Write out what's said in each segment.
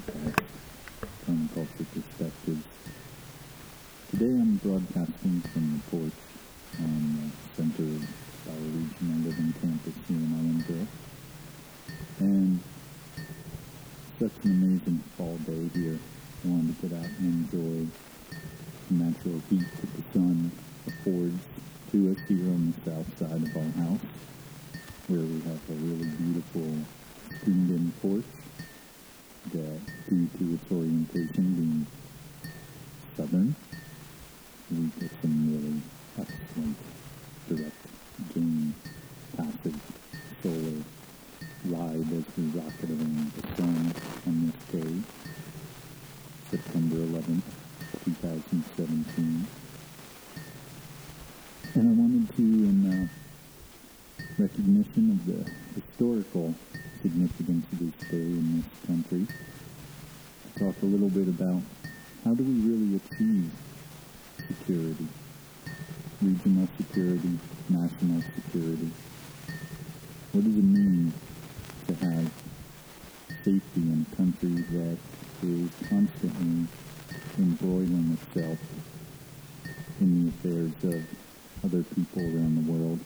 podcast, cultural Perspectives. Today I'm broadcasting from the porch on the center of our Regional Living Campus here in Ellenville. And such an amazing fall day here. I wanted to get out and enjoy the natural heat that the sun affords to us here on the south side of our house, where we have a really beautiful screened-in porch due to its orientation being southern, security. What does it mean to have safety in a country that is constantly embroiling itself in the affairs of other people around the world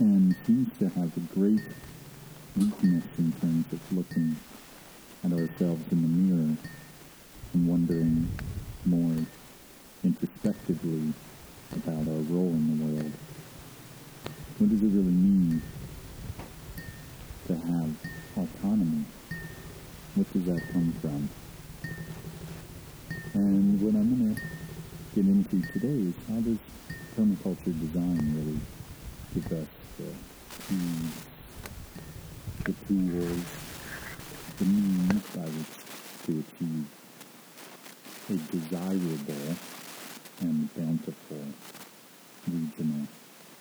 and seems to have a great weakness in terms of looking at ourselves in the mirror and wondering more introspectively about our role in the world. What does it really mean to have autonomy? What does that come from? And what I'm going to get into today is how does permaculture design really give us the keys, the tools, the means by which to achieve a desirable and bountiful regional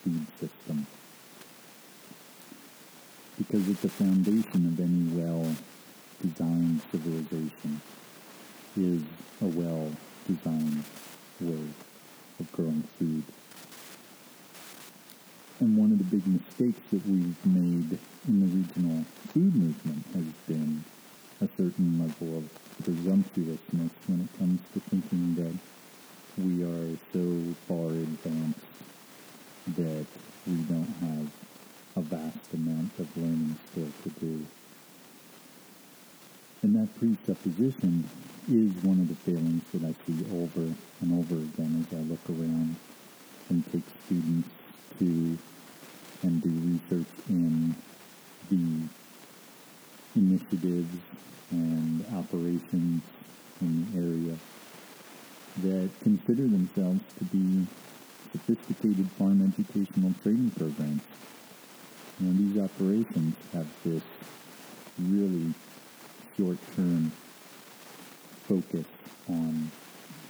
food system. Because at the foundation of any well-designed civilization is a well-designed way of growing food. And one of the big mistakes that we've made in the regional food movement has been a certain level of presumptuousness when it comes to thinking that we are so far advanced that we don't have a vast amount of learning still to do. And that presupposition is one of the failings that I see over and over again as I look around and take students to and do research in the initiatives and operations in the area that consider themselves to be sophisticated farm educational training programs. You know, these operations have this really short-term focus on,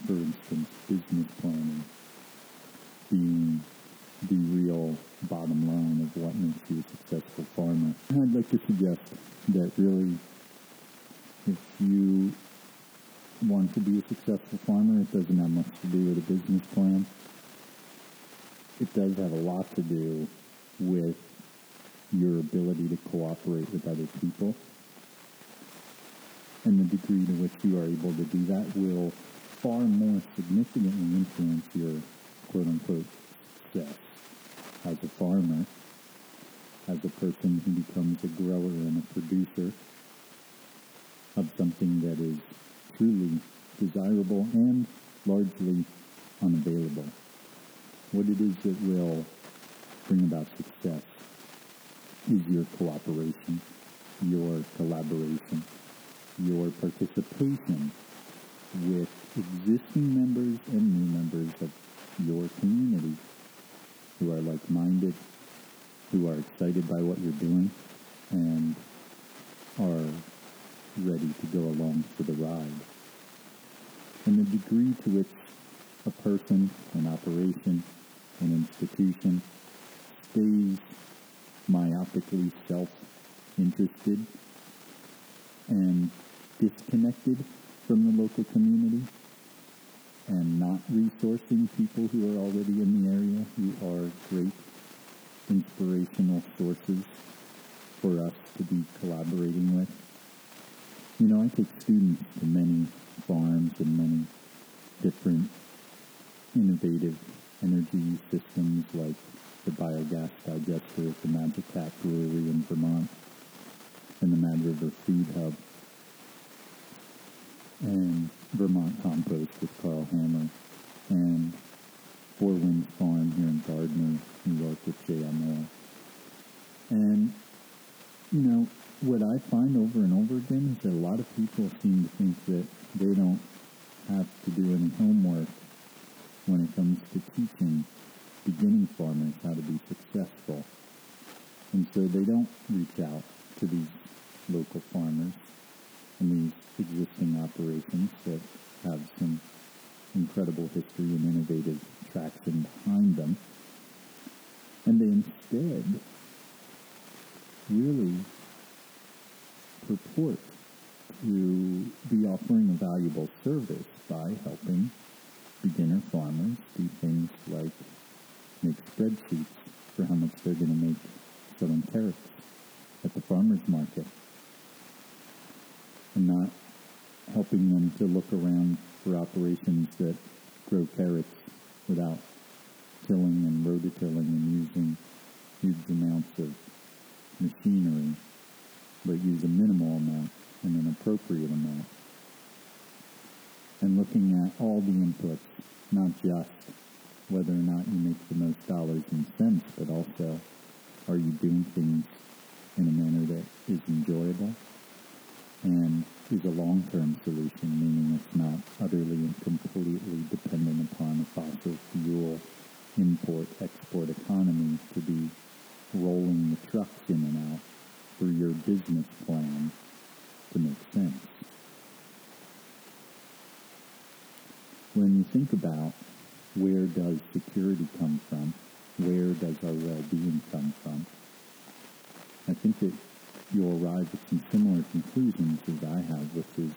for instance, business planning being the real bottom line of what makes you a successful farmer. And I'd like to suggest that really, if you want to be a successful farmer, it doesn't have much to do with a business plan. It does have a lot to do with your ability to cooperate with other people. And the degree to which you are able to do that will far more significantly influence your quote-unquote success as a farmer, as a person who becomes a grower and a producer of something that is truly desirable and largely unavailable. What it is that will bring about success is your cooperation, your collaboration, your participation with existing members and new members of your community who are like-minded, who are excited by what you're doing, and are ready to go along for the ride. And the degree to which a person, an operation, an institution stays myopically self-interested and disconnected from the local community and not resourcing people who are already in the area who are great inspirational sources for us to be collaborating with. You know, I take students to many farms and many different innovative energy systems like the biogas digester at the Magic Hat Brewery in Vermont and the Mad River Food Hub and Vermont Compost with Karl Hammer and Four Winds Farm here in Gardiner, New York with Jay Armour. And, you know, what I find over and over again is that a lot of people seem to think that they don't have to do any homework when it comes to teaching beginning farmers how to be successful. And so they don't reach out to these local farmers and these existing operations that have some incredible history and innovative traction behind them. And they instead really purport to be offering a valuable service by helping beginner farmers do things like make spreadsheets for how much they're going to make selling carrots at the farmer's market and not helping them to look around for operations that grow carrots without tilling and rototilling and using huge amounts of machinery, but use a minimal amount and an appropriate amount. And looking at all the inputs, not just whether or not you make the most dollars and cents, but also are you doing things in a manner that is enjoyable and is a long-term solution, meaning it's not utterly and completely dependent upon a fossil fuel import-export economy to be rolling the trucks in and out for your business plan to make sense. When you think about where does security come from? Where does our well-being come from? I think that you'll arrive at some similar conclusions as I have, which is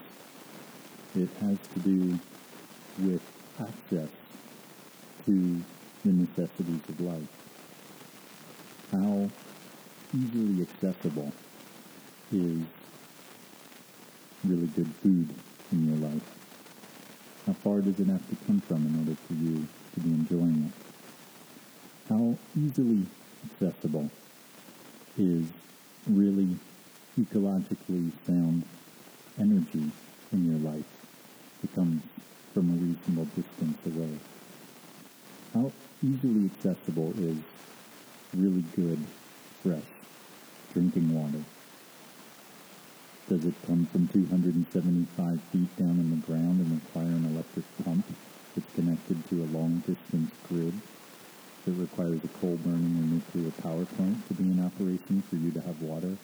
it has to do with access to the necessities of life. How easily accessible is really good food in your life? How far does it have to come from in order for you to be enjoying it? How easily accessible is really ecologically sound energy in your life that comes from a reasonable distance away? How easily accessible is really good, fresh drinking water? Does it come from 275 feet down in the ground and require an electric pump that's connected to a long-distance grid that requires a coal-burning or nuclear power plant to be in operation for you to have water?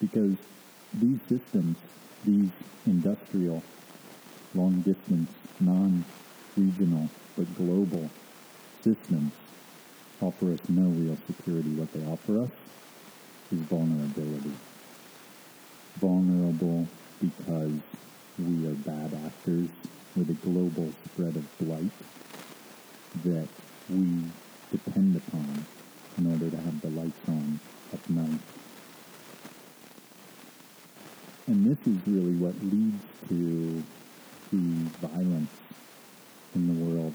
Because these systems, these industrial, long-distance, non-regional, but global systems offer us no real security. What they offer us is vulnerability. Vulnerable because we are bad actors with a global spread of blight that we depend upon in order to have the lights on at night. And this is really what leads to the violence in the world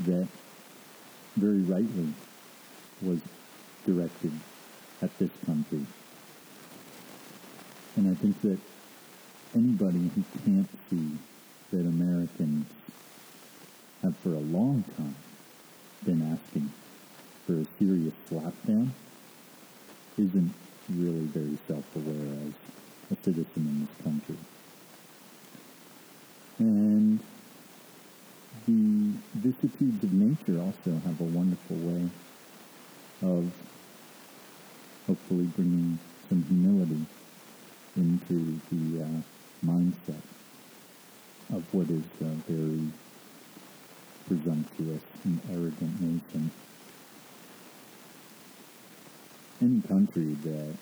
that very rightly was directed at this country. And I think that anybody who can't see that Americans have for a long time been asking for a serious slapdown isn't really very self-aware as a citizen in this country. And the vicissitudes of nature also have a wonderful way of hopefully bringing some humility into the uh, mindset of what is a very presumptuous and arrogant nation. Any country that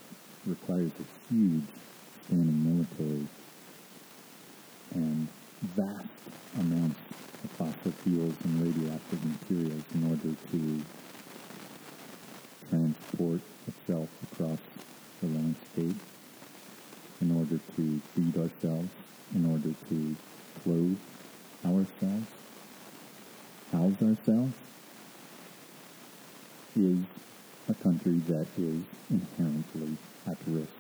requires a huge standing military and vast amounts of fossil fuels and radioactive materials in order to transport itself across the landscape ourselves in order to clothe ourselves, house ourselves, is a country that is inherently at risk.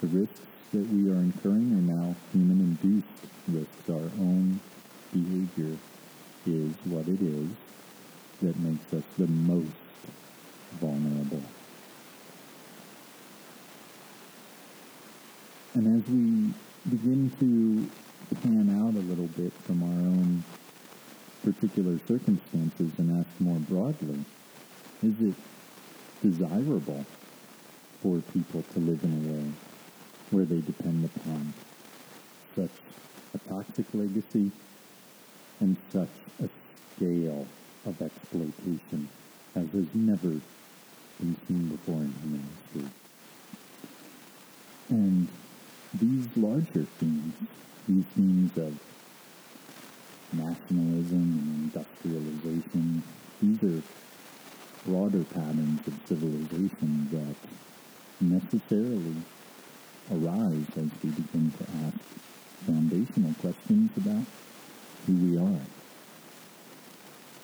The risks that we are incurring are now human-induced risks. Our own behavior is what it is that makes us the most vulnerable. And as we begin to pan out a little bit from our own particular circumstances and ask more broadly, is it desirable for people to live in a way where they depend upon such a toxic legacy and such a scale of exploitation as has never been seen before in human history. And these larger themes, these themes of nationalism and industrialization, these are broader patterns of civilization that necessarily arise as we begin to ask foundational questions about who we are.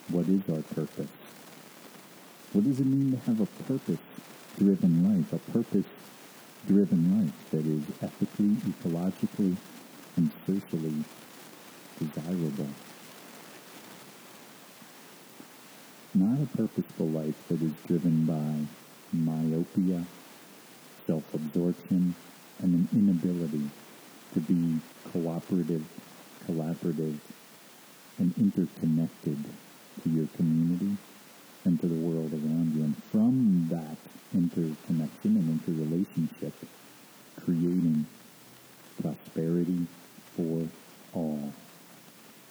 What is our purpose? What does it mean to have a purpose-driven life, a purpose-driven life that is ethically, ecologically, and socially desirable? Not a purposeful life that is driven by myopia, self-absorption, and an inability to be cooperative, collaborative, and interconnected to your community and to the world around you. And from that interconnection and interrelationship, creating prosperity for all.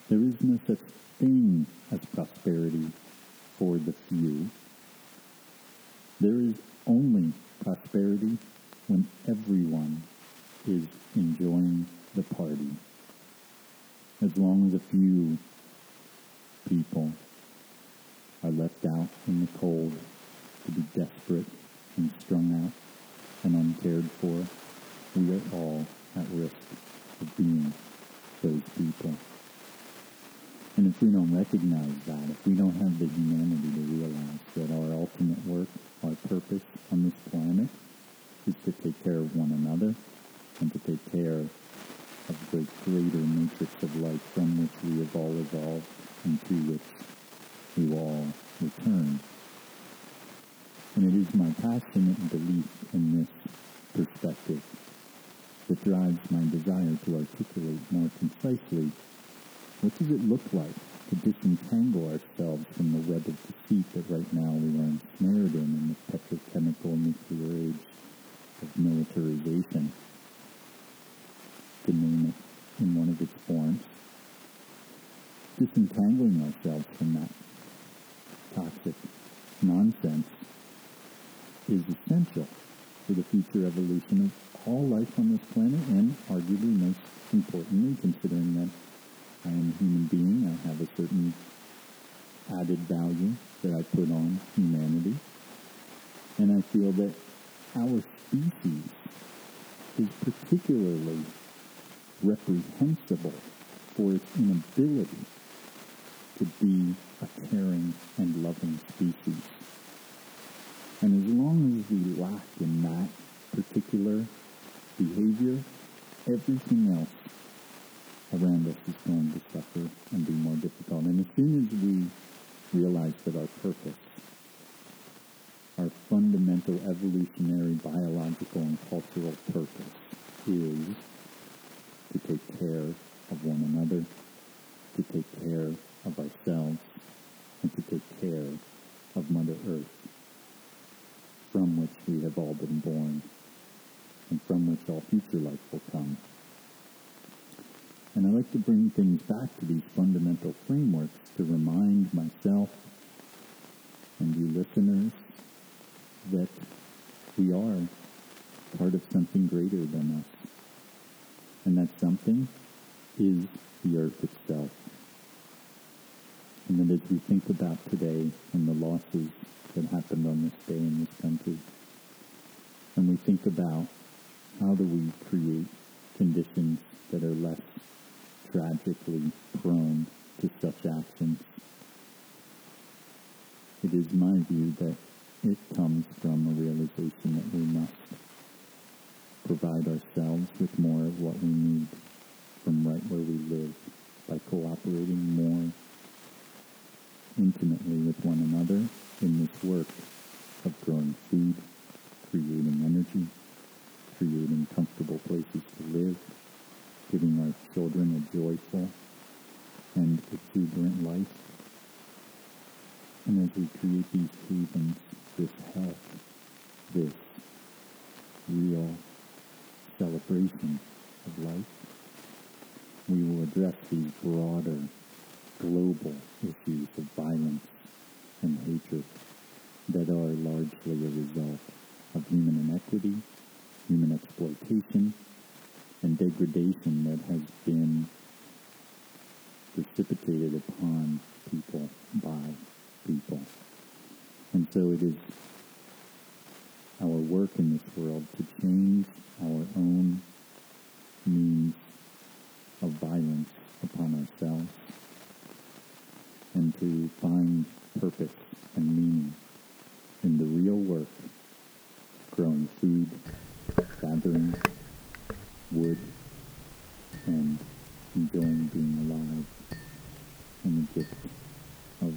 There is no such thing as prosperity for the few. There is only prosperity when everyone is enjoying the party. As long as a few people are left out in the cold to be desperate and strung out and uncared for, we are all at risk of being those people. And if we don't recognize that, if we don't have the humanity to realize that our ultimate work, our purpose on this planet is to take care of one another and to take care of the greater matrix of life from which we have all evolved and to which we all return. And it is my passionate belief in this perspective that drives my desire to articulate more concisely what does it look like to disentangle ourselves from the web of deceit that right now we are ensnared in in the petrochemical nuclear age of militarization, to name it in one of its forms. Disentangling ourselves from that toxic nonsense is essential for the future evolution of all life on this planet and arguably most importantly considering that I am a human being, I have a certain added value that I put on humanity. And I feel that our species is particularly reprehensible for its inability to be a caring and loving species. And as long as we lack in that particular behavior, everything else around us is going to suffer and be more difficult. And as soon as we realize that our purpose our fundamental evolutionary, biological, and cultural purpose is to take care of one another, to take care of ourselves, and to take care of Mother Earth, from which we have all been born, and from which all future life will come. And I like to bring things back to these fundamental frameworks to remind myself and you listeners that we are part of something greater than us. And that something is the earth itself. And that as we think about today and the losses that happened on this day in this country, and we think about how do we create conditions that are less tragically prone to such actions. It is my view that it comes from a realization that we must provide ourselves with more of what we need from right where we live by cooperating more intimately with one another in this work of growing food, creating energy, creating comfortable places to live, giving our children a joyful and exuberant life. And as we create these havens, this health, this real celebration of life, we will address these broader global issues of violence and hatred that are largely a result of human inequity, human exploitation, and degradation that has been precipitated upon people by people. And so it is our work in this world to change our own means of violence upon ourselves and to find purpose and meaning in the real work growing food, gathering wood, and enjoying being alive and the gift of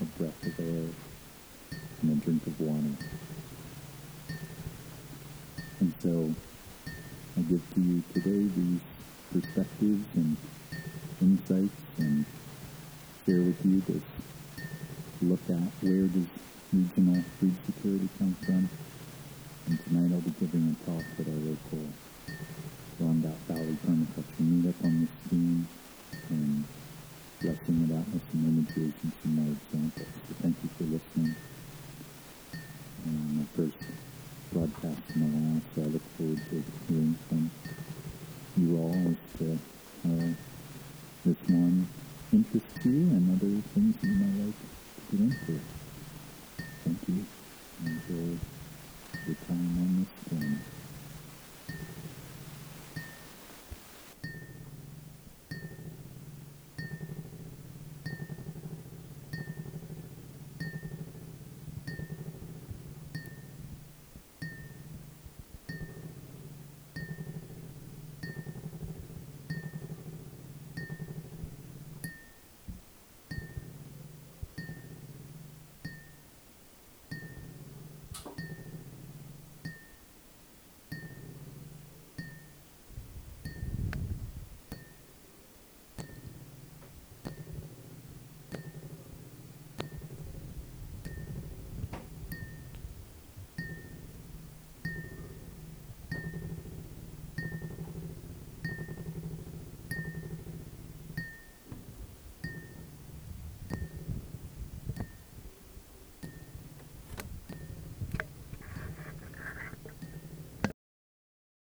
a breath of air and a drink of water. And so I give to you today these perspectives and insights and share with you this look at where does regional food security come from. And tonight I'll be giving a talk at our local Rondout Valley Permaculture meetup on this theme and blessing it out with some images and some more examples. So thank you for listening. And my first broadcast in a while, so I look forward to hearing from you all as to how this one interests you and other things you might like to get into. Thank you. Enjoy your time on.